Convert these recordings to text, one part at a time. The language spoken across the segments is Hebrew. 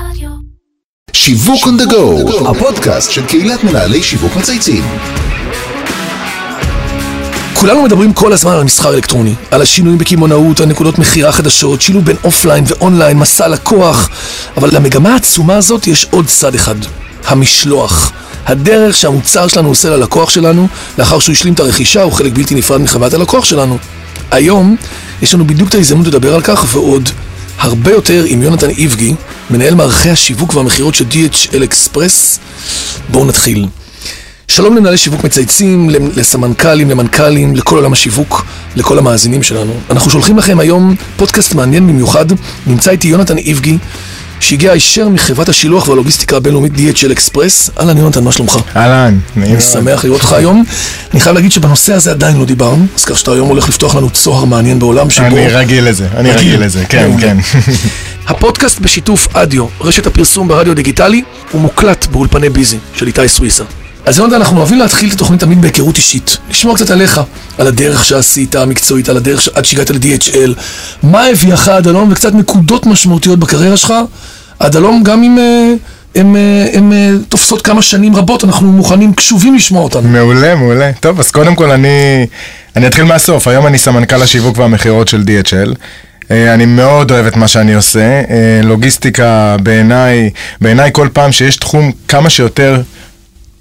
רדיו. שיווק on the go, הפודקאסט של קהילת מנהלי שיווק מצייצים. כולנו מדברים כל הזמן על מסחר אלקטרוני, על השינויים בקמעונאות, על נקודות מכירה חדשות, שילוב בין אופליין ואונליין, מסע לקוח, אבל למגמה העצומה הזאת יש עוד צד אחד, המשלוח. הדרך שהמוצר שלנו עושה ללקוח שלנו, לאחר שהוא השלים את הרכישה, הוא חלק בלתי נפרד מחוויית הלקוח שלנו. היום יש לנו בדיוק את ההזדמנות לדבר על כך, ועוד הרבה יותר עם יונתן איבגי, מנהל מערכי השיווק והמכירות של DHL אקספרס. בואו נתחיל. שלום למנהלי שיווק מצייצים, לסמנכ"לים, למנכ"לים, לכל עולם השיווק, לכל המאזינים שלנו. אנחנו שולחים לכם היום פודקאסט מעניין במיוחד. נמצא איתי יונתן איבגי, שהגיע הישר מחברת השילוח והלוגיסטיקה הבינלאומית DHL אקספרס. אהלן יונתן, מה שלומך? אהלן, נעים אני שמח לראות אותך היום. אני חייב להגיד שבנושא הזה עדיין לא דיברנו, אז כך שאתה היום הולך לפתוח לנו צוהר מעניין בעולם שבו... אני רגיל לזה, אני רגיל. לזה, כן. כן. הפודקאסט בשיתוף אדיו, רשת הפרסום ברדיו הדיגיטלי, הוא מוקלט באולפני ביזי של איתי סוויסה. אז יונתן, אנחנו אוהבים להתחיל את התוכנית תמיד בהיכרות אישית. לשמוע קצת עליך, על הדרך שעשית המקצועית, על הדרך עד שהגעת ל-DHL, מה הביאך עד הלום, וקצת נקודות משמעותיות בקריירה שלך. עד הלום, גם אם אה, הן אה, הן, אה, תופסות כמה שנים רבות, אנחנו מוכנים, קשובים לשמוע אותנו. מעולה, מעולה. טוב, אז קודם כל אני, אני אתחיל מהסוף. היום אני סמנכ"ל השיווק והמכירות של DHL. אה, אני מאוד אוהב את מה שאני עושה. אה, לוגיסטיקה בעיניי, בעיניי כל פעם שיש תחום כמה שיותר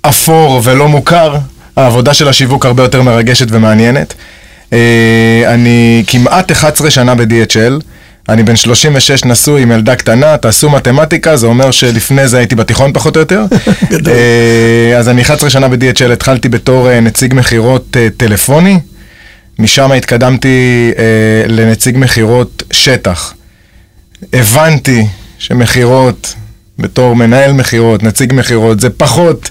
אפור ולא מוכר, העבודה של השיווק הרבה יותר מרגשת ומעניינת. אה, אני כמעט 11 שנה ב-DHL. אני בן 36 נשוי עם ילדה קטנה, תעשו מתמטיקה, זה אומר שלפני זה הייתי בתיכון פחות או יותר. גדול. אה, אז אני 11 שנה ב-DHL, התחלתי בתור אה, נציג מכירות טלפוני, משם התקדמתי לנציג מכירות שטח. הבנתי שמכירות, בתור מנהל מכירות, נציג מכירות, זה פחות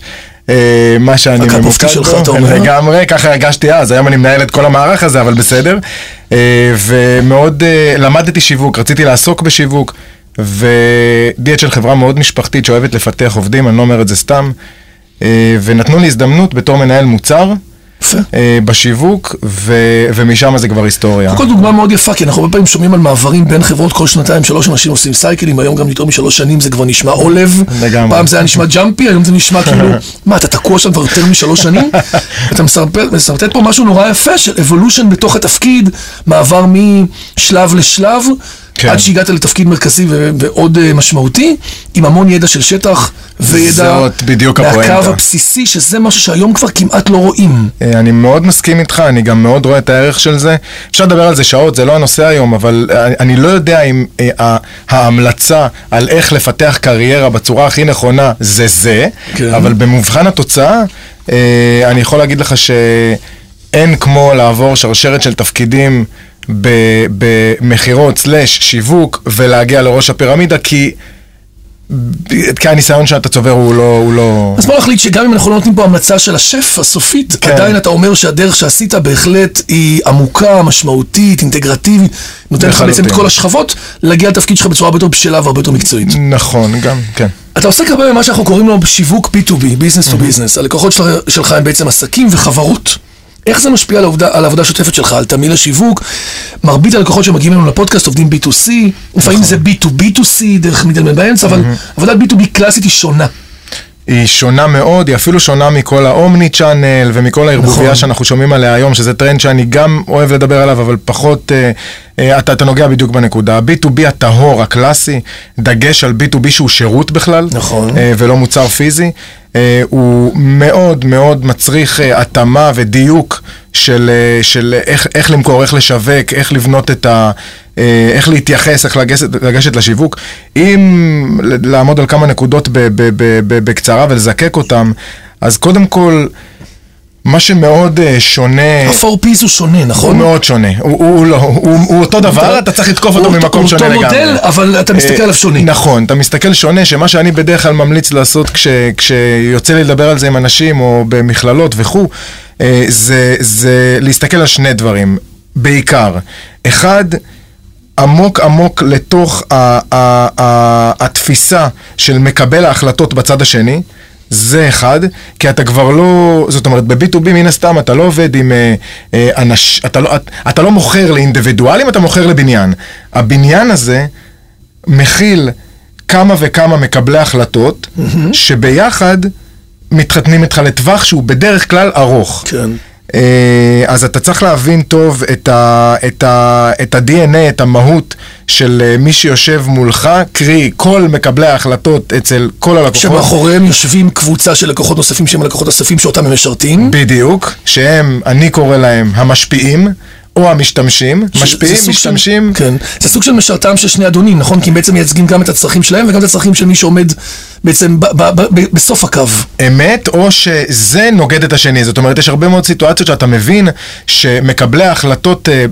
מה שאני ממוקד בו. אומר? לגמרי, ככה הרגשתי אז, היום אני מנהל את כל המערך הזה, אבל בסדר. אה, ומאוד אה, למדתי שיווק, רציתי לעסוק בשיווק, ו-DHL חברה מאוד משפחתית שאוהבת לפתח עובדים, אני לא אומר את זה סתם, אה, ונתנו לי הזדמנות בתור מנהל מוצר. יפה. אה, בשיווק, ו- ומשם זה כבר היסטוריה. כל דוגמה מאוד יפה, כי אנחנו הרבה פעמים שומעים על מעברים בין חברות כל שנתיים, שלוש אנשים עושים סייקלים, היום גם יותר משלוש שנים זה כבר נשמע עולב. לגמרי. פעם זה היה נשמע ג'אמפי, היום זה נשמע כאילו, מה, אתה תקוע שם כבר יותר משלוש שנים? אתה מסרטט מסרטט פה משהו נורא יפה של אבולושן בתוך התפקיד, מעבר משלב לשלב, כן. עד שהגעת לתפקיד מרכזי ו- ועוד אה, משמעותי, עם המון ידע של שטח, וידע. מהקו הבסיסי, שזה משהו שהיום כבר כמעט לא רואים. אה, אני מאוד מסכים איתך, אני גם מאוד רואה את הערך של זה. אפשר לדבר על זה שעות, זה לא הנושא היום, אבל אה, אני לא יודע אם ההמלצה על איך לפתח קריירה בצורה הכי נכונה זה זה, כן. אבל במבחן התוצאה, אה, אני יכול להגיד לך שאין כמו לעבור שרשרת של תפקידים במכירות סלאש שיווק ולהגיע לראש הפירמידה, כי... כי הניסיון שאתה צובר הוא לא... הוא לא... אז בוא נחליט שגם אם אנחנו לא נותנים פה המלצה של השף הסופית, כן. עדיין אתה אומר שהדרך שעשית בהחלט היא עמוקה, משמעותית, אינטגרטיבית, נותן לך בעצם את. כל השכבות, להגיע לתפקיד שלך בצורה הרבה יותר בשלה והרבה יותר מקצועית. נכון, גם, כן. אתה עוסק הרבה במה שאנחנו קוראים לו שיווק B2B, Business to Business. הלקוחות של- שלך הם בעצם עסקים וחברות. איך זה משפיע על העובדה, על העבודה השוטפת שלך, על תמהיל השיווק? מרבית הלקוחות שמגיעים אלינו לפודקאסט עובדים B2C, לפעמים זה B2B2C דרך מידלמן באמצע, אבל עבודת B2B קלאסית היא שונה. היא שונה מאוד, היא אפילו שונה מכל האומני צ'אנל ומכל הערבוביה נכון. שאנחנו שומעים עליה היום, שזה טרנד שאני גם אוהב לדבר עליו, אבל פחות, אה, אה, אתה, אתה נוגע בדיוק בנקודה. ה-B2B הטהור, הקלאסי, דגש על B2B שהוא שירות בכלל, נכון. אה, ולא מוצר פיזי, אה, הוא מאוד מאוד מצריך אה, התאמה ודיוק של, אה, של איך, איך למכור, איך לשווק, איך לבנות את ה... אה, איך להתייחס, איך לגשת, לגשת לשיווק. אם לעמוד על כמה נקודות ב, ב, ב, ב, בקצרה ולזקק אותם, אז קודם כל, מה שמאוד אה, שונה... ה-4Ps הוא שונה, הוא נכון? מאוד שונה, הוא, הוא לא, הוא, הוא אותו דבר, אתה צריך לתקוף אותו הוא- ממקום שונה הוא לגמרי. אותו מודל, אבל אתה מסתכל אה, עליו שונה. נכון, אתה מסתכל שונה, שמה שאני בדרך כלל ממליץ לעשות כש, כשיוצא לי לדבר על זה עם אנשים או במכללות וכו', זה, זה להסתכל על שני דברים, בעיקר. אחד, עמוק עמוק לתוך ה- ה- ה- התפיסה של מקבל ההחלטות בצד השני. זה אחד, כי אתה כבר לא, זאת אומרת, ב-B2B מן הסתם אתה לא עובד עם אה, אה, אנש, אתה לא, אתה לא מוכר לאינדיבידואלים, אתה מוכר לבניין. הבניין הזה מכיל כמה וכמה מקבלי החלטות, שביחד מתחתנים איתך לטווח שהוא בדרך כלל ארוך. כן. אה, אז אתה צריך להבין טוב את ה- את ה- את ה-DNA, את המהות של אה, מי שיושב מולך, קרי כל מקבלי ההחלטות אצל כל הלקוחות. שמאחוריהם יושבים קבוצה של לקוחות נוספים שהם הלקוחות נוספים שאותם הם משרתים. בדיוק, שהם, אני קורא להם המשפיעים, או המשתמשים. משפיעים, זה משתמשים. של, כן. זה סוג של משרתם של שני אדונים, נכון? כי הם בעצם מייצגים גם את הצרכים שלהם וגם את הצרכים של מי שעומד בעצם ב- ב- ב- ב- בסוף הקו. אמת, או שזה נוגד את השני. זאת אומרת, יש הרבה מאוד סיטואציות שאתה מבין שמקבלי ההחלטות אה,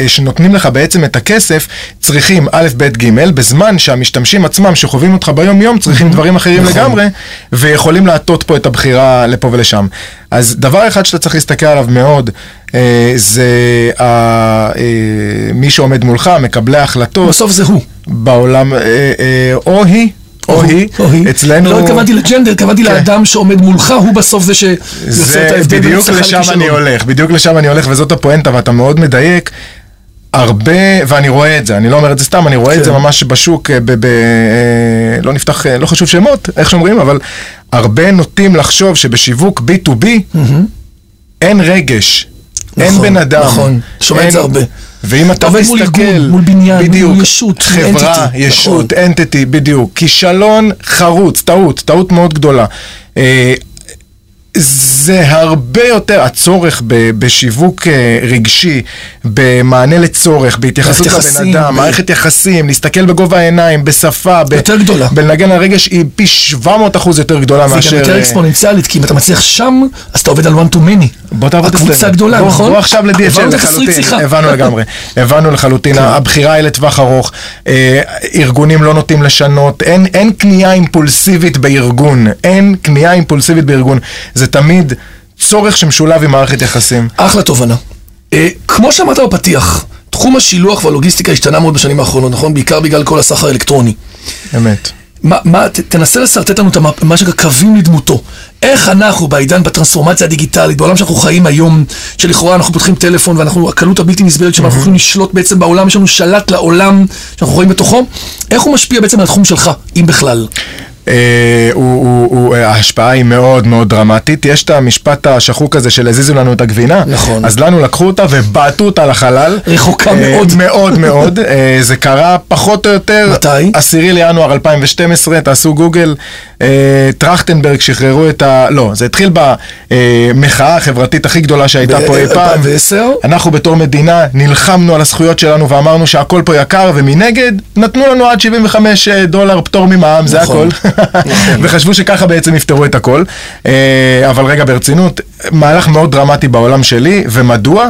אה, שנותנים לך בעצם את הכסף, צריכים א', ב', ג', בזמן שהמשתמשים עצמם שחווים אותך ביום-יום צריכים דברים אחרים נכון. לגמרי, ויכולים להטות פה את הבחירה לפה ולשם. אז דבר אחד שאתה צריך להסתכל עליו מאוד, אה, זה ה, אה, מי שעומד מולך, מקבלי ההחלטות בסוף זה הוא. בעולם, אה, אה, או היא. או היא, או היא. אצלנו... לא התכוונתי לג'נדר, התכוונתי כן. לאדם שעומד מולך, הוא בסוף זה שיוצר את זה ההבדל בין בדיוק הצלחה לשם לכישלון. אני הולך, בדיוק לשם אני הולך וזאת הפואנטה ואתה מאוד מדייק. הרבה, ואני רואה את זה, אני לא אומר את זה סתם, אני רואה את כן. זה ממש בשוק, אה, ב, ב, אה, לא נפתח, אה, לא חשוב שמות, איך שאומרים, אבל הרבה נוטים לחשוב שבשיווק B2B אין רגש, אין נכון, בן אדם. נכון. שומע את אין- זה הרבה. ואם אתה עובד מול מסתכל, ארגון, מול בניין, בדיוק, מול ישות, חברה, entity, ישות, נכון. בדיוק, כישלון חרוץ, טעות, טעות מאוד גדולה. זה הרבה יותר הצורך ב, בשיווק אה, רגשי, במענה לצורך, בהתייחסות לבן אדם, ב- מערכת יחסים, להסתכל בגובה העיניים, בשפה, ב- יותר גדולה. בלנגן על רגש היא פי 700 אחוז יותר גדולה והיא מאשר... גם יותר אה, אקספוננציאלית, כי אם אתה מצליח שם, אז אתה עובד על one to many. בוא תעבוד אצלנו. הקבוצה גדולה, בוא, נכון? בוא עכשיו התסריט לחלוטין. הבנו לגמרי, הבנו לחלוטין, הבחירה היא לטווח ארוך, אה, ארגונים לא נוטים לשנות, אין, אין קנייה אימפולסיבית בארגון, אין קנייה אימפולסיבית בארגון, זה תמיד צורך שמשולב עם מערכת יחסים. אחלה תובנה. אה, כמו שאמרת בפתיח, תחום השילוח והלוגיסטיקה השתנה מאוד בשנים האחרונות, נכון? בעיקר בגלל כל הסחר האלקטרוני. אמת. מה, מה, ת, תנסה לשרטט לנו את המ- מה שנקרא קווים לדמותו. איך אנחנו בעידן, בטרנספורמציה הדיגיטלית, בעולם שאנחנו חיים היום, שלכאורה אנחנו פותחים טלפון ואנחנו, הקלות הבלתי נסבלת שבה אנחנו יכולים לשלוט בעצם בעולם, יש לנו שלט לעולם שאנחנו חיים בתוכו, איך הוא משפיע בעצם על התחום שלך, אם בכלל? אה, הוא, הוא, הוא, אה, ההשפעה היא מאוד מאוד דרמטית. יש את המשפט השחוק הזה של הזיזו לנו את הגבינה. נכון. אז לנו לקחו אותה ובעטו אותה לחלל. רחוקה אה, מאוד. מאוד מאוד. זה קרה פחות או יותר... מתי? עשירי לינואר 2012, תעשו גוגל. טרכטנברג שחררו את ה... לא, זה התחיל במחאה החברתית הכי גדולה שהייתה פה אי פעם. ב-2010? אנחנו בתור מדינה נלחמנו על הזכויות שלנו ואמרנו שהכל פה יקר ומנגד נתנו לנו עד 75 דולר פטור ממע"מ, זה נכון, הכל. וחשבו שככה בעצם יפתרו את הכל. אה, אבל רגע ברצינות, מהלך מאוד דרמטי בעולם שלי, ומדוע?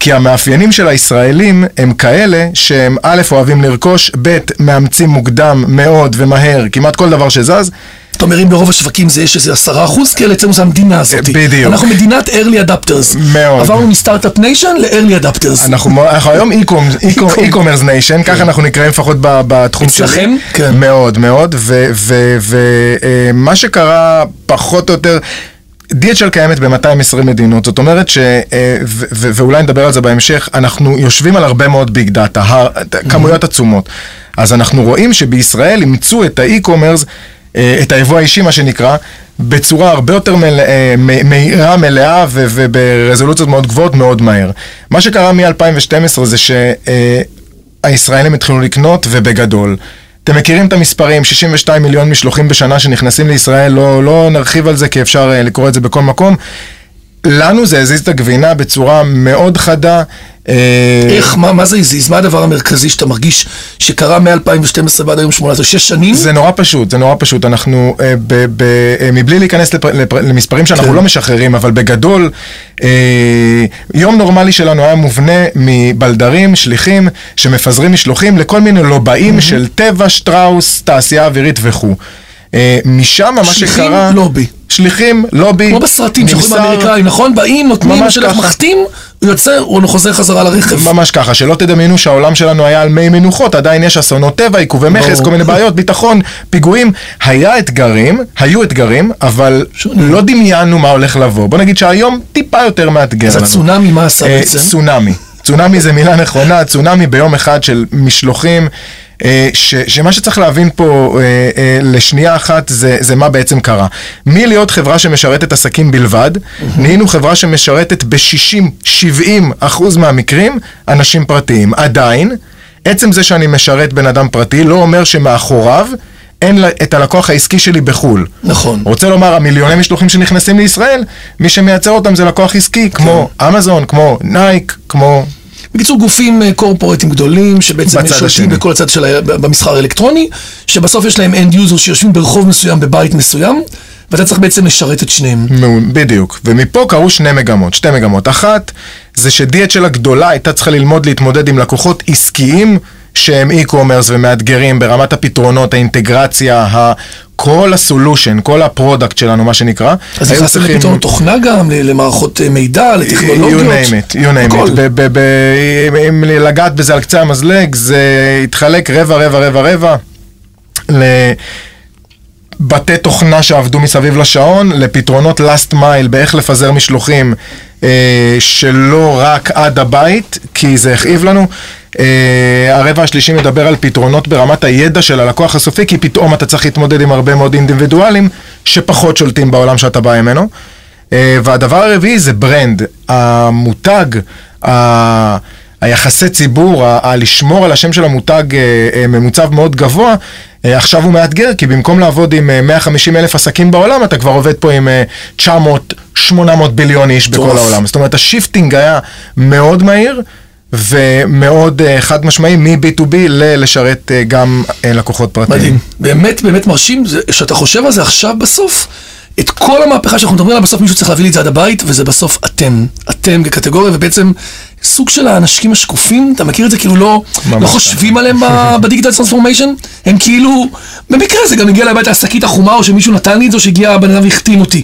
כי המאפיינים של הישראלים הם כאלה שהם א', אוהבים לרכוש, ב', מאמצים מוקדם מאוד ומהר, כמעט כל דבר שזז. אתה אומר, אם ברוב השווקים זה יש איזה עשרה אחוז כאלה, אצלנו זה המדינה הזאת. בדיוק. אנחנו מדינת early adapters. מאוד. עברנו מסטארט-אפ ניישן ל-early adapters. אנחנו, היום e-com- e-com- e-com. e-commerce nation, ככה אנחנו נקראים לפחות בתחום שלי. אצלכם? כן. מאוד מאוד, ומה שקרה פחות או יותר... DHL קיימת ב-220 מדינות, זאת אומרת ש... אה, ו- ו- ואולי נדבר על זה בהמשך, אנחנו יושבים על הרבה מאוד big data, כמויות עצומות. אז אנחנו רואים שבישראל אימצו את ה e-commerce, אה, את היבוא האישי מה שנקרא, בצורה הרבה יותר מל... אה, מהירה, מלאה וברזולוציות מאוד גבוהות מאוד מהר. מה שקרה מ-2012 זה שהישראלים התחילו לקנות ובגדול. אתם מכירים את המספרים, 62 מיליון משלוחים בשנה שנכנסים לישראל, לא, לא נרחיב על זה כי אפשר אה, לקרוא את זה בכל מקום. לנו זה הזיז את הגבינה בצורה מאוד חדה. אה, איך, מה, מה זה הזיז? מה הדבר המרכזי שאתה מרגיש שקרה מ-2012 ועד היום 18, שש שנים? זה נורא פשוט, זה נורא פשוט. אנחנו, אה, ב, ב, אה, מבלי להיכנס לפ, לפ, למספרים שאנחנו כן. לא משחררים, אבל בגדול, אה, יום נורמלי שלנו היה מובנה מבלדרים, שליחים, שמפזרים משלוחים לכל מיני לובעים של טבע, שטראוס, תעשייה אווירית וכו'. אה, משם מה שליחים, שקרה... לובי. שליחים, לובי, כמו בסרטים שחורים נמסר- האמריקאים, נכון? באים, נותנים, ככה. מחתים, הוא יוצא, הוא חוזר חזרה לרכב. ממש ככה, שלא תדמיינו שהעולם שלנו היה על מי מנוחות, עדיין יש אסונות טבע, עיכובי מכס. כל מיני בעיות, ביטחון, פיגועים. היה אתגרים, היו אתגרים, אבל. לא דמיינו מה הולך לבוא. בוא נגיד שהיום טיפה יותר מאתגר אז לנו. הצונאמי, מה עשה אה, בעצם? צונאמי. צונאמי זה מילה נכונה, צונאמי ביום אחד של משלוחים. אה, ש, שמה שצריך להבין פה אה, אה, לשנייה אחת זה, זה מה בעצם קרה. מלהיות חברה שמשרתת עסקים בלבד, נהיינו חברה שמשרתת ב-60-70 אחוז מהמקרים אנשים פרטיים. עדיין, עצם זה שאני משרת בן אדם פרטי לא אומר שמאחוריו אין את הלקוח העסקי שלי בחו"ל. נכון. רוצה לומר, המיליוני משלוחים שנכנסים לישראל, מי שמייצר אותם זה לקוח עסקי, כמו אמזון, כמו נייק, כמו... בקיצור, גופים אה, corporateים גדולים, שבעצם. שולטים בכל הצד של ה... במסחר האלקטרוני, שבסוף יש להם end user שיושבים ברחוב מסוים, בבית מסוים, ואתה צריך בעצם לשרת את שניהם. בדיוק. ומפה קרו שני מגמות, שתי מגמות. אחת, זה ש DHL הגדולה הייתה צריכה ללמוד להתמודד עם לקוחות עסקיים שהם e-commerce ומאתגרים ברמת הפתרונות, האינטגרציה, ה... כל ה solution, כל ה product שלנו, מה שנקרא. אז נכנסתם צריכים- לפתרונות תוכנה גם, למערכות אה, מידע, לטכנולוגיות. You name it, you name הכל. it. ב- ב- ב- אם- אם לגעת בזה על קצה המזלג, זה התחלק רבע, רבע, רבע, רבע. לבתי תוכנה שעבדו מסביב לשעון, לפתרונות last mile באיך לפזר משלוחים אה, שלא רק עד הבית, כי זה הכאיב לנו. אה, הרבע השלישי מדבר על פתרונות ברמת הידע של הלקוח הסופי, כי פתאום אתה צריך להתמודד עם הרבה מאוד אינדיבידואלים שפחות שולטים בעולם שאתה בא ממנו. אה, והדבר הרביעי זה brand, המותג, ה- היחסי ציבור, ה- ה- לשמור על השם של המותג אה, ממוצב מאוד גבוה, עכשיו הוא מאתגר, כי במקום לעבוד עם אה, 150 אלף עסקים בעולם, אתה כבר עובד פה עם אה, 900, 800 billion איש בכל. העולם. זאת אומרת, ה shifting היה מאוד מהיר. ומאוד אה, חד משמעי מ-B2B ל-לשרת אה, גם אה, לקוחות פרטיים. מדהים. באמת באמת מרשים, זה- שאתה חושב על זה עכשיו בסוף, את כל המהפכה שאנחנו מדברים עליה, בסוף מישהו צריך להביא לי את זה עד הבית, וזה בסוף אתם. אתם כקטגוריה, ובעצם סוג של האנשים השקופים, אתה מכיר את זה? כאילו לא, לא חושבים עליהם ב digital transformation? הם כאילו, במקרה זה גם הגיע הביתה השקית החומה, או שמישהו נתן לי את זה, או שהגיע הבן אדם והחתים אותי.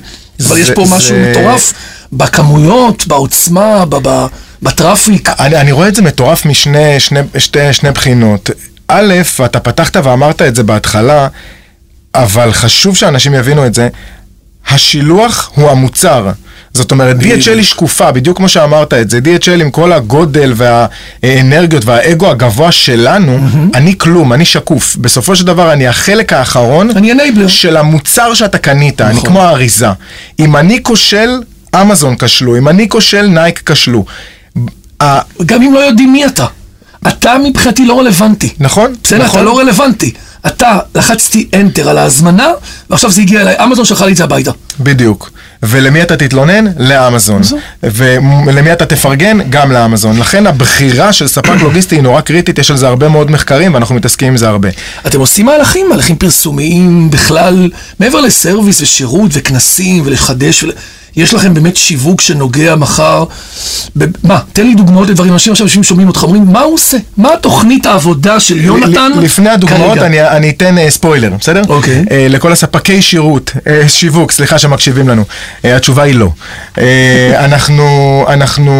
אבל יש זה- פה משהו זה- מטורף בכמויות, בעוצמה, ב- ב traffic. אני, אני רואה את זה מטורף משני שני, שתי, שני בחינות. א', אתה פתחת ואמרת את זה בהתחלה, אבל חשוב שאנשים יבינו את זה, השילוח הוא המוצר. זאת אומרת, DHL היא שקופה, בדיוק כמו שאמרת את זה. DHL עם כל הגודל והאנרגיות והאגו הגבוה שלנו, אני כלום, אני שקוף. בסופו של דבר, אני החלק האחרון אני. של המוצר שאתה קנית, אני נכון. כמו האריזה. אם אני כושל, אמזון כשלו, אם אני כושל, נייק כשלו. גם אם לא יודעים מי אתה. אתה מבחינתי לא רלוונטי. נכון, בסדר, נכון. אתה לא רלוונטי. אתה, לחצתי Enter על ההזמנה, ועכשיו זה הגיע אליי, אמזון שלחה לי את זה הביתה. בדיוק. ולמי אתה תתלונן? לאמזון. אמזון. ולמי אתה תפרגן? גם לאמזון. לכן הבחירה של ספק לוגיסטי היא נורא קריטית, יש על זה הרבה מאוד מחקרים ואנחנו מתעסקים עם זה הרבה. אתם עושים מהלכים, מהלכים פרסומיים בכלל, מעבר לסרוויס ושירות וכנסים ולחדש, ול... יש לכם באמת שיווק שנוגע מחר, ב... מה, תן לי דוגמאות לדברים, אנשים עכשיו יושבים שומעים אותך, אומרים, מה הוא עושה? מה תוכנית העבודה של יונתן לפני הדוגמאות כרגע?" אני, אני אתן uh, ספוילר, בסדר? אוקיי. Uh, לכל הספקי שירות, uh, שיווק, סליחה שמקשיבים לנו. Uh, התשובה היא לא. Uh, אנחנו, אנחנו,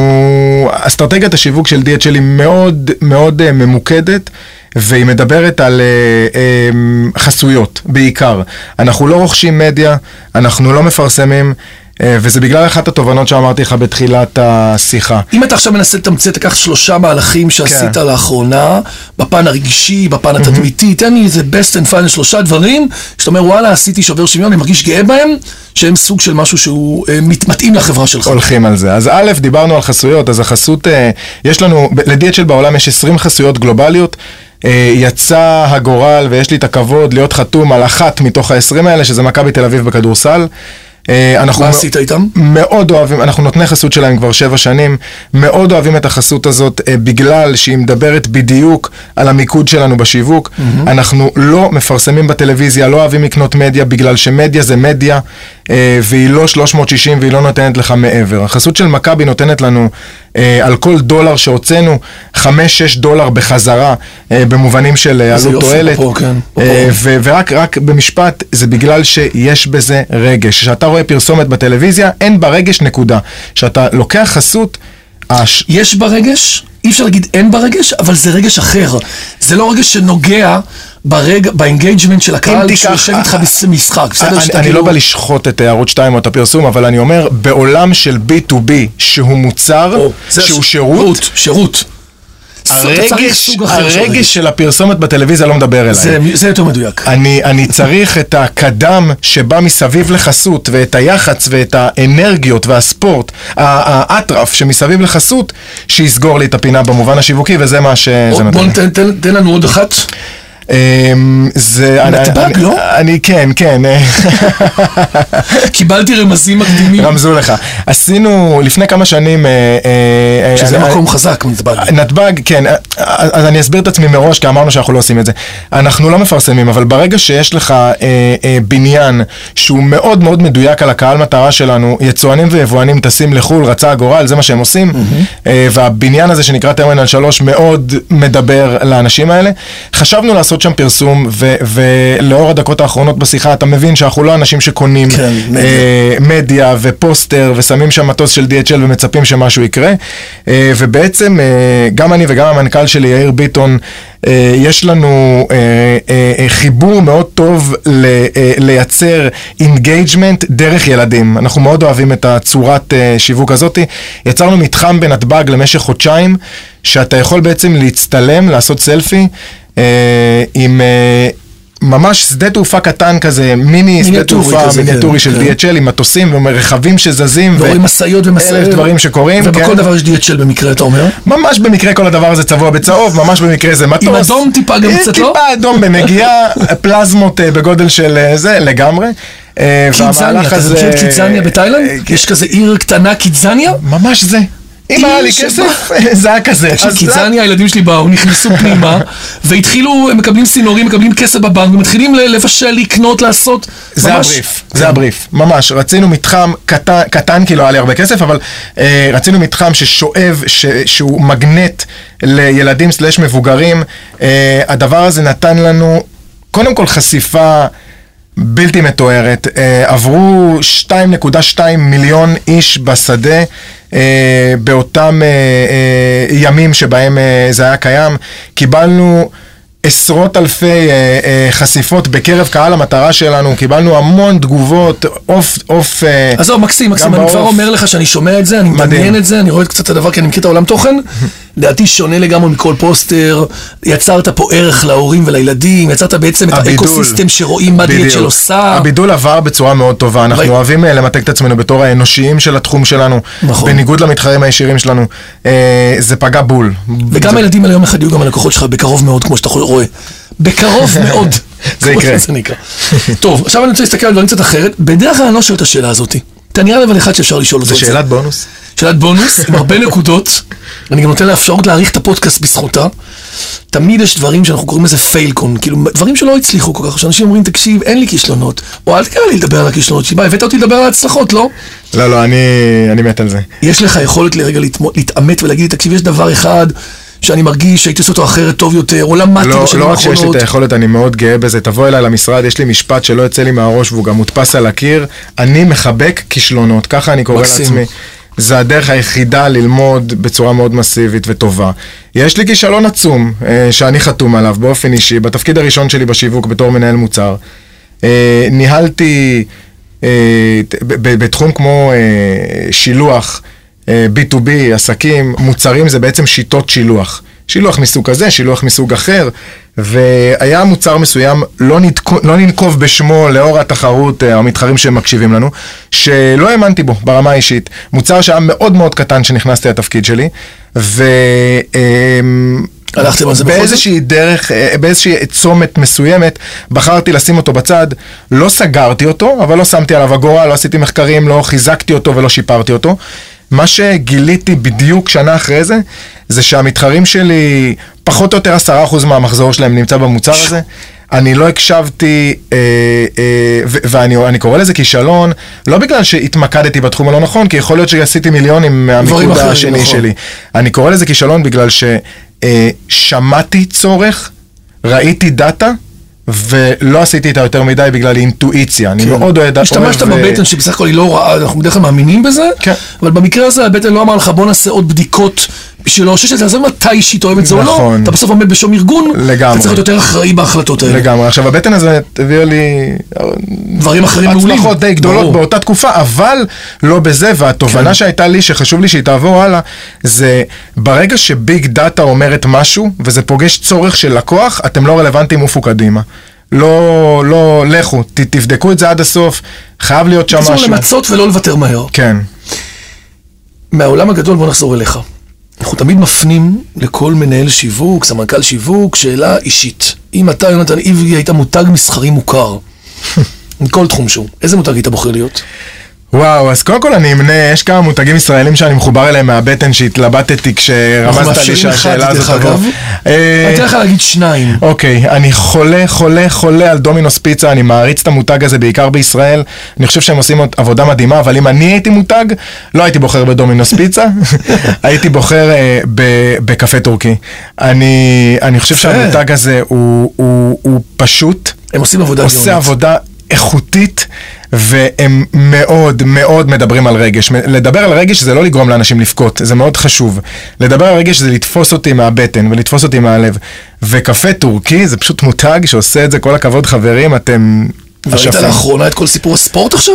אסטרטגיית השיווק של DHL היא מאוד מאוד uh, ממוקדת. והיא מדברת על uh, um, חסויות בעיקר. אנחנו לא רוכשים מדיה, אנחנו לא מפרסמים, וזה בגלל אחת התובנות שאמרתי לך בתחילת השיחה. אם אתה עכשיו מנסה לתמצת, לקח שלושה מהלכים שעשית כן. לאחרונה, בפן הרגשי, בפן התדמיתי, תן לי איזה best and final שלושה דברים, שאתה אומר וואלה עשיתי שובר שוויון, אני מרגיש גאה בהם, שהם סוג של משהו שהוא אה, מת- מתאים לחברה שלך. הולכים על זה. אז א', דיברנו על חסויות, אז החסות, אה, יש לנו, ל-DHL בעולם יש 20 חסויות גלובליות. אה, יצא הגורל ויש לי את הכבוד להיות חתום על אחת מתוך ה-20 האלה, שזה מכבי תל אביב בכדורסל. אה, אנחנו מה עשית איתם? מאוד אוהבים, אנחנו נותני חסות שלהם כבר שבע שנים, מאוד אוהבים את החסות הזאת אה, בגלל שהיא מדברת בדיוק על המיקוד שלנו בשיווק. אנחנו לא מפרסמים בטלוויזיה, לא אוהבים לקנות מדיה בגלל שמדיה זה מדיה אה, והיא לא 360 והיא לא נותנת לך מעבר. החסות של מכבי נותנת לנו על כל דולר שהוצאנו 5-6 דולר בחזרה במובנים של עלות תועלת. כן, ורק רק במשפט, זה בגלל שיש בזה רגש. כשאתה רואה פרסומת בטלוויזיה, אין בה רגש, נקודה. כשאתה לוקח חסות, הש... יש בה רגש, אי אפשר להגיד אין בה רגש, אבל זה רגש אחר. זה לא רגש שנוגע ברגע, ב engagement של הקהל, תיקח- שהוא יושב איתך במשחק, בסדר? אני, אני כאילו- לא בא לשחוט את אה, ערוץ 2 או את הפרסום, אבל אני אומר, בעולם של B2B, שהוא מוצר, או, שהוא הש- שירות, שירות, שירות. אתה צריך הרגש, סוג אחר של רגש. הרגש של הפרסומת בטלוויזיה לא מדבר אליי. זה, זה יותר מדויק. אני, אני צריך את הקדם שבא מסביב לחסות, ואת היח"צ ואת האנרגיות והספורט, האטרף שמסביב לחסות, שיסגור לי את הפינה במובן השיווקי, וזה מה שזה בוא נותן. תן, תן לנו עוד אחת. אמ, זה... נתב"ג, לא? אני, כן, כן. קיבלתי רמזים מקדימים. רמזו לך. עשינו לפני כמה שנים... אה, אה, שזה אה, מקום חזק, נתב"ג. נתב"ג, כן, אז אני אסביר את עצמי מראש, כי אמרנו שאנחנו לא עושים את זה. אנחנו לא מפרסמים, אבל ברגע שיש לך בניין שהוא מאוד מאוד מדויק על הקהל מטרה שלנו, יצואנים ויבואנים טסים לחו"ל, רצה הגורל, זה מה שהם עושים, והבניין הזה שנקרא טרמינל 3 מאוד מדבר לאנשים האלה. חשבנו לעשות שם פרסום, ו- ולאור הדקות האחרונות בשיחה, אתה מבין שאנחנו לא אנשים שקונים כן, מדיה. אה, מדיה ופוסטר ושמים שם מטוס של DHL ומצפים שמשהו יקרה. אה, ובעצם אה, גם אני וגם המנכ"ל שלי, יאיר ביטון, אה, יש לנו אה, אה, אה, חיבור מאוד טוב ל- אה, לייצר engagement דרך ילדים. אנחנו מאוד אוהבים את הצורת אה, שיווק הזאת. יצרנו מתחם בנתב"ג למשך חודשיים, שאתה יכול בעצם להצטלם, לעשות סלפי. אה, עם אה, ממש שדה תעופה קטן כזה, מיני שדה תעופה כזה, מיניאטורי כן, של כן. DHL עם מטוסים ורכבים שזזים. ורואים משאיות ומסעות. אלף דברים שקורים, ובכל כן. דבר יש DHL במקרה, אתה אומר? ממש במקרה כל הדבר הזה צבוע בצהוב, ממש במקרה זה מטוס. עם אדום טיפה גם אה, קצת, לא? טיפה אדום בנגיעה, פלזמות בגודל של זה, לגמרי. קידזניה, והמהלך אתה מכיר את קידזניה אה, בתאילנד? יש כזה עיר קטנה קידזניה? ממש זה. אם היה לי כסף, זה היה כזה. קידזניה, הילדים שלי באו, נכנסו פנימה, והתחילו, הם מקבלים סינורים, מקבלים כסף בבנק, ומתחילים לבשל, לקנות, לעשות. זה הבריף, זה הבריף, ממש. רצינו מתחם קטן, כי לא היה לי הרבה כסף, אבל אה, רצינו מתחם ששואב, שהוא מגנט לילדים סלש מבוגרים. אה, הדבר הזה נתן לנו, קודם כל חשיפה בלתי מתוארת. אה, עברו 2.2 מיליון איש בשדה. אה, באותם אה, אה, ימים שבהם אה, זה היה קיים, קיבלנו עשרות אלפי אה, אה, חשיפות בקרב קהל המטרה שלנו, קיבלנו המון תגובות, עוף, עוף... עזוב, מקסים, מקסים, אני כבר. אומר לך שאני שומע את זה, אני מדהים. מדמיין את זה, אני רואה קצת את הדבר כי אני מכיר את העולם תוכן. לדעתי שונה לגמרי מכל פוסטר, יצרת פה ערך להורים ולילדים, יצרת בעצם את. האקוסיסטם שרואים מה בדיוק. DHL עושה. הבידול עבר בצורה מאוד טובה, אנחנו אוהבים אה, למתג את עצמנו בתור האנושיים של התחום שלנו, נכון. בניגוד למתחרים הישירים שלנו. אה, זה פגע בול. וגם הילדים האלה יום אחד יהיו גם הלקוחות שלך בקרוב מאוד, כמו שאתה רואה. בקרוב מאוד. זה יקרה. טוב, עכשיו אני רוצה להסתכל על דברים קצת אחרת. בדרך כלל אני לא שואל את השאלה הזאת. אתה נראה אבל אחד שאפשר לשאול אותו זה. שאלת בונוס? שאלת בונוס עם הרבה נקודות. אני גם נותן לה אפשרות להעריך את הפודקאסט בזכותה. תמיד יש דברים שאנחנו קוראים לזה פיילקון, כאילו דברים שלא הצליחו כל כך, שאנשים אומרים, תקשיב, אין לי כישלונות, או אל תקרא לי לדבר על הכישלונות שלי, בא, הבאת אותי לדבר על ההצלחות, לא? לא, לא, אני אני מת על זה. יש לך יכולת לרגע להתעמת ולהגיד, תקשיב, יש דבר אחד שאני מרגיש שהייתי עושה אותו אחרת טוב יותר, או למדתי לא, בשנים לא רק שיש לי האחרונות. את היכולת, אני מאוד גאה בזה. תבוא אליי למשרד, יש לי משפט שלא יוצא לי מהראש והוא גם מודפס על הקיר. אני מחבק כישלונות, ככה אני קורא מקסים. לעצמי. זה הדרך היחידה ללמוד בצורה מאוד מסיבית וטובה. יש לי כישלון עצום אה, שאני חתום עליו באופן אישי, בתפקיד הראשון שלי בשיווק בתור מנהל מוצר. אה, ניהלתי אה, ב- ב- בתחום כמו אה, שילוח, B2B, עסקים, מוצרים זה בעצם שיטות שילוח. שילוח מסוג כזה, שילוח מסוג אחר, והיה מוצר מסוים, לא, נתקו, לא ננקוב בשמו לאור התחרות, אה, המתחרים שמקשיבים לנו, שלא האמנתי בו ברמה האישית. מוצר שהיה מאוד מאוד קטן כשנכנסתי לתפקיד שלי, ו... אמ, הלכתם על זה בכל זאת? באיזושהי דרך, אה, באיזושהי צומת מסוימת, בחרתי לשים אותו בצד. לא סגרתי אותו, אבל לא שמתי עליו אגורה, לא עשיתי מחקרים, לא חיזקתי אותו ולא שיפרתי אותו. מה שגיליתי בדיוק שנה אחרי זה, זה שהמתחרים שלי, פחות או יותר עשרה אחוז מהמחזור שלהם נמצא במוצר הזה. אני לא הקשבתי, אה, אה, ואני אני קורא לזה כישלון, לא בגלל שהתמקדתי בתחום הלא נכון, כי יכול להיות שעשיתי מיליונים מהמיקוד השני נכון. שלי. אני קורא לזה כישלון בגלל ששמעתי צורך, ראיתי דאטה, ולא עשיתי איתה יותר מדי בגלל אינטואיציה. אני מאוד אוהד... השתמשת בבטן שבסך הכל היא לא רעה, אנחנו בדרך כלל מאמינים בזה, כן. אבל במקרה הזה הבטן לא אמר לך בוא נעשה עוד בדיקות בשביל לאושש את זה, עזוב מתי אישית אוהב את זה או לא, נכון. אתה בסוף עומד בשום ארגון, לגמרי. אתה צריך להיות יותר אחראי בהחלטות האלה. לגמרי. עכשיו, הבטן הזה הביאה לי דברים אחרים מעולים. הצלחות די גדולות ברור. באותה תקופה, אבל לא בזה, והתובנה כן. שהייתה לי, שחשוב לי שהיא תעבור הלאה, זה ברגע שביג דאטה אומרת משהו, וזה פוגש צורך של לקוח, אתם לא רלוונטיים, עופו קדימה. לא, לא, לכו, ת, תבדקו את זה עד הסוף, חייב להיות שם בקיצור, משהו. למצות ולא לוותר מהר. כן, מהעולם הגדול בוא נחזור אליך. אנחנו תמיד מפנים לכל מנהל שיווק, סמנכ"ל שיווק, שאלה אישית. אם אתה, יונתן עברי, היית מותג מסחרי מוכר, מכל תחום שהוא, איזה מותג היית בוחר להיות? וואו, אז קודם כל אני אמנה, יש כמה מותגים ישראלים שאני מחובר אליהם מהבטן שהתלבטתי כשרמזת לי שהשאלה הזאת תבוא. אה, אני אתן לך להגיד שניים. אוקיי, אני חולה, חולה, חולה על דומינוס פיצה, אני מעריץ את המותג הזה בעיקר בישראל. אני חושב שהם עושים עבודה מדהימה, אבל אם אני הייתי מותג, לא הייתי בוחר בדומינוס פיצה, הייתי בוחר אה, ב- בקפה טורקי. אני, אני חושב. שהמותג הזה הוא, פשוט, הם עושים עבודה עושה גאונית. עבודה איכותית. והם מאוד מאוד מדברים על רגש. לדבר על רגש זה לא לגרום לאנשים לבכות, זה מאוד חשוב. לדבר על רגש זה לתפוס אותי מהבטן ולתפוס אותי מהלב. וקפה טורקי זה פשוט מותג שעושה את זה, כל הכבוד חברים, אתם... אשפים. לאחרונה את כל סיפור הספורט עכשיו?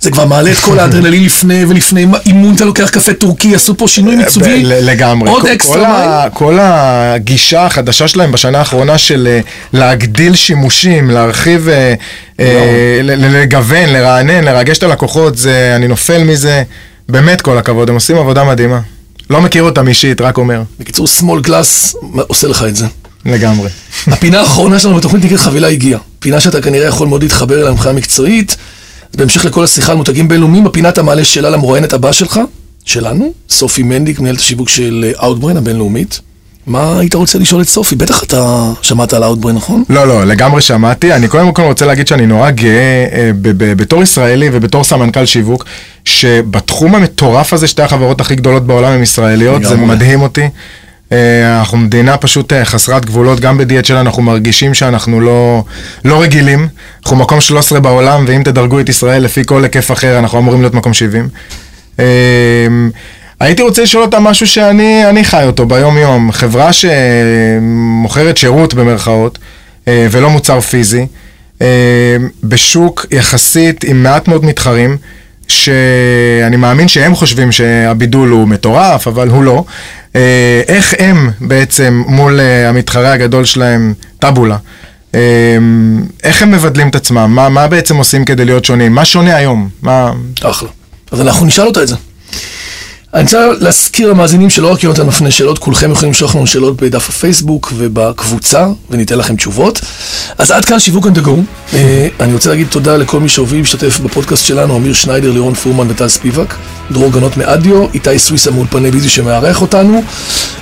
זה כבר מעלה את כל האדרנלין לפני ולפני אימון אתה לוקח קפה טורקי, עשו פה שינוי מיצובי. ב- ל- לגמרי. עוד אקסטרה מייל. כל הגישה החדשה שלהם בשנה האחרונה של אה, להגדיל שימושים, להרחיב, אה, אה, ל- ל- לגוון, לרענן, לרגש את הלקוחות, אני נופל מזה. באמת כל הכבוד, הם עושים עבודה מדהימה. לא מכיר אותם אישית, רק אומר. בקיצור, small glass עושה לך את זה. לגמרי. הפינה האחרונה שלנו בתוכנית נקראת חבילה הגיעה. פינה שאתה כנראה יכול מאוד להתחבר אליה מבחינה מקצועית. בהמשך לכל השיחה על מותגים בינלאומיים, בפינה אתה מעלה שאלה למרואיינת הבאה שלך, שלנו, סופי מנדיק, מנהלת השיווק של Outbrain הבינלאומית. מה היית רוצה לשאול את סופי? בטח אתה שמעת על Outbrain, נכון? לא, לא, לגמרי שמעתי. אני קודם כל רוצה להגיד שאני נורא גאה אה, בתור ישראלי ובתור סמנכ"ל שיווק, שבתחום המטורף הזה, שתי החברות הכי גדולות בעולם הן ישראליות, זה. מדהים אותי. אה, אנחנו מדינה פשוט אה, חסרת גבולות, גם שלנו אנחנו מרגישים שאנחנו לא, לא רגילים. אנחנו מקום 13 בעולם, ואם תדרגו את ישראל לפי כל היקף אחר, אנחנו אמורים להיות מקום 70. אה, הייתי רוצה לשאול אותה משהו שאני אני חי אותו ביום-יום. חברה שמוכרת שירות במרכאות, ולא מוצר פיזי, בשוק יחסית עם מעט מאוד מתחרים, שאני מאמין שהם חושבים שהבידול הוא מטורף, אבל הוא לא. אה, איך הם בעצם מול אה, המתחרה הגדול שלהם, טאבולה, אה, איך הם מבדלים את עצמם? מה, מה בעצם עושים כדי להיות שונים? מה שונה היום? מה... אחלה. אז אנחנו נשאל אותה את זה. אני רוצה להזכיר למאזינים שלא רק יונתן מפנה שאלות, כולכם יכולים לשלוח לנו שאלות בדף הפייסבוק ובקבוצה, וניתן לכם תשובות. אז עד כאן שיווק the go. אה, אני רוצה להגיד תודה לכל מי שהוביל להשתתף בפודקאסט שלנו, אמיר שניידר, לירון פורמן וטל ספיבק, דרור גנות מאדיו, איתי סוויסה מאולפני ביזי שמארח אותנו,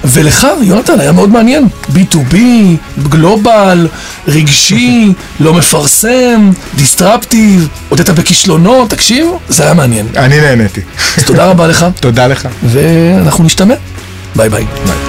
ולך, יונתן, היה מאוד מעניין. B2B, global, רגשי, לא מפרסם, disruptive, הודית בכישלונות, תקשיב, זה היה מעניין. אני נהניתי. אז תודה רבה לך, תודה לך. ואנחנו נשתמע. ביי ביי. ביי.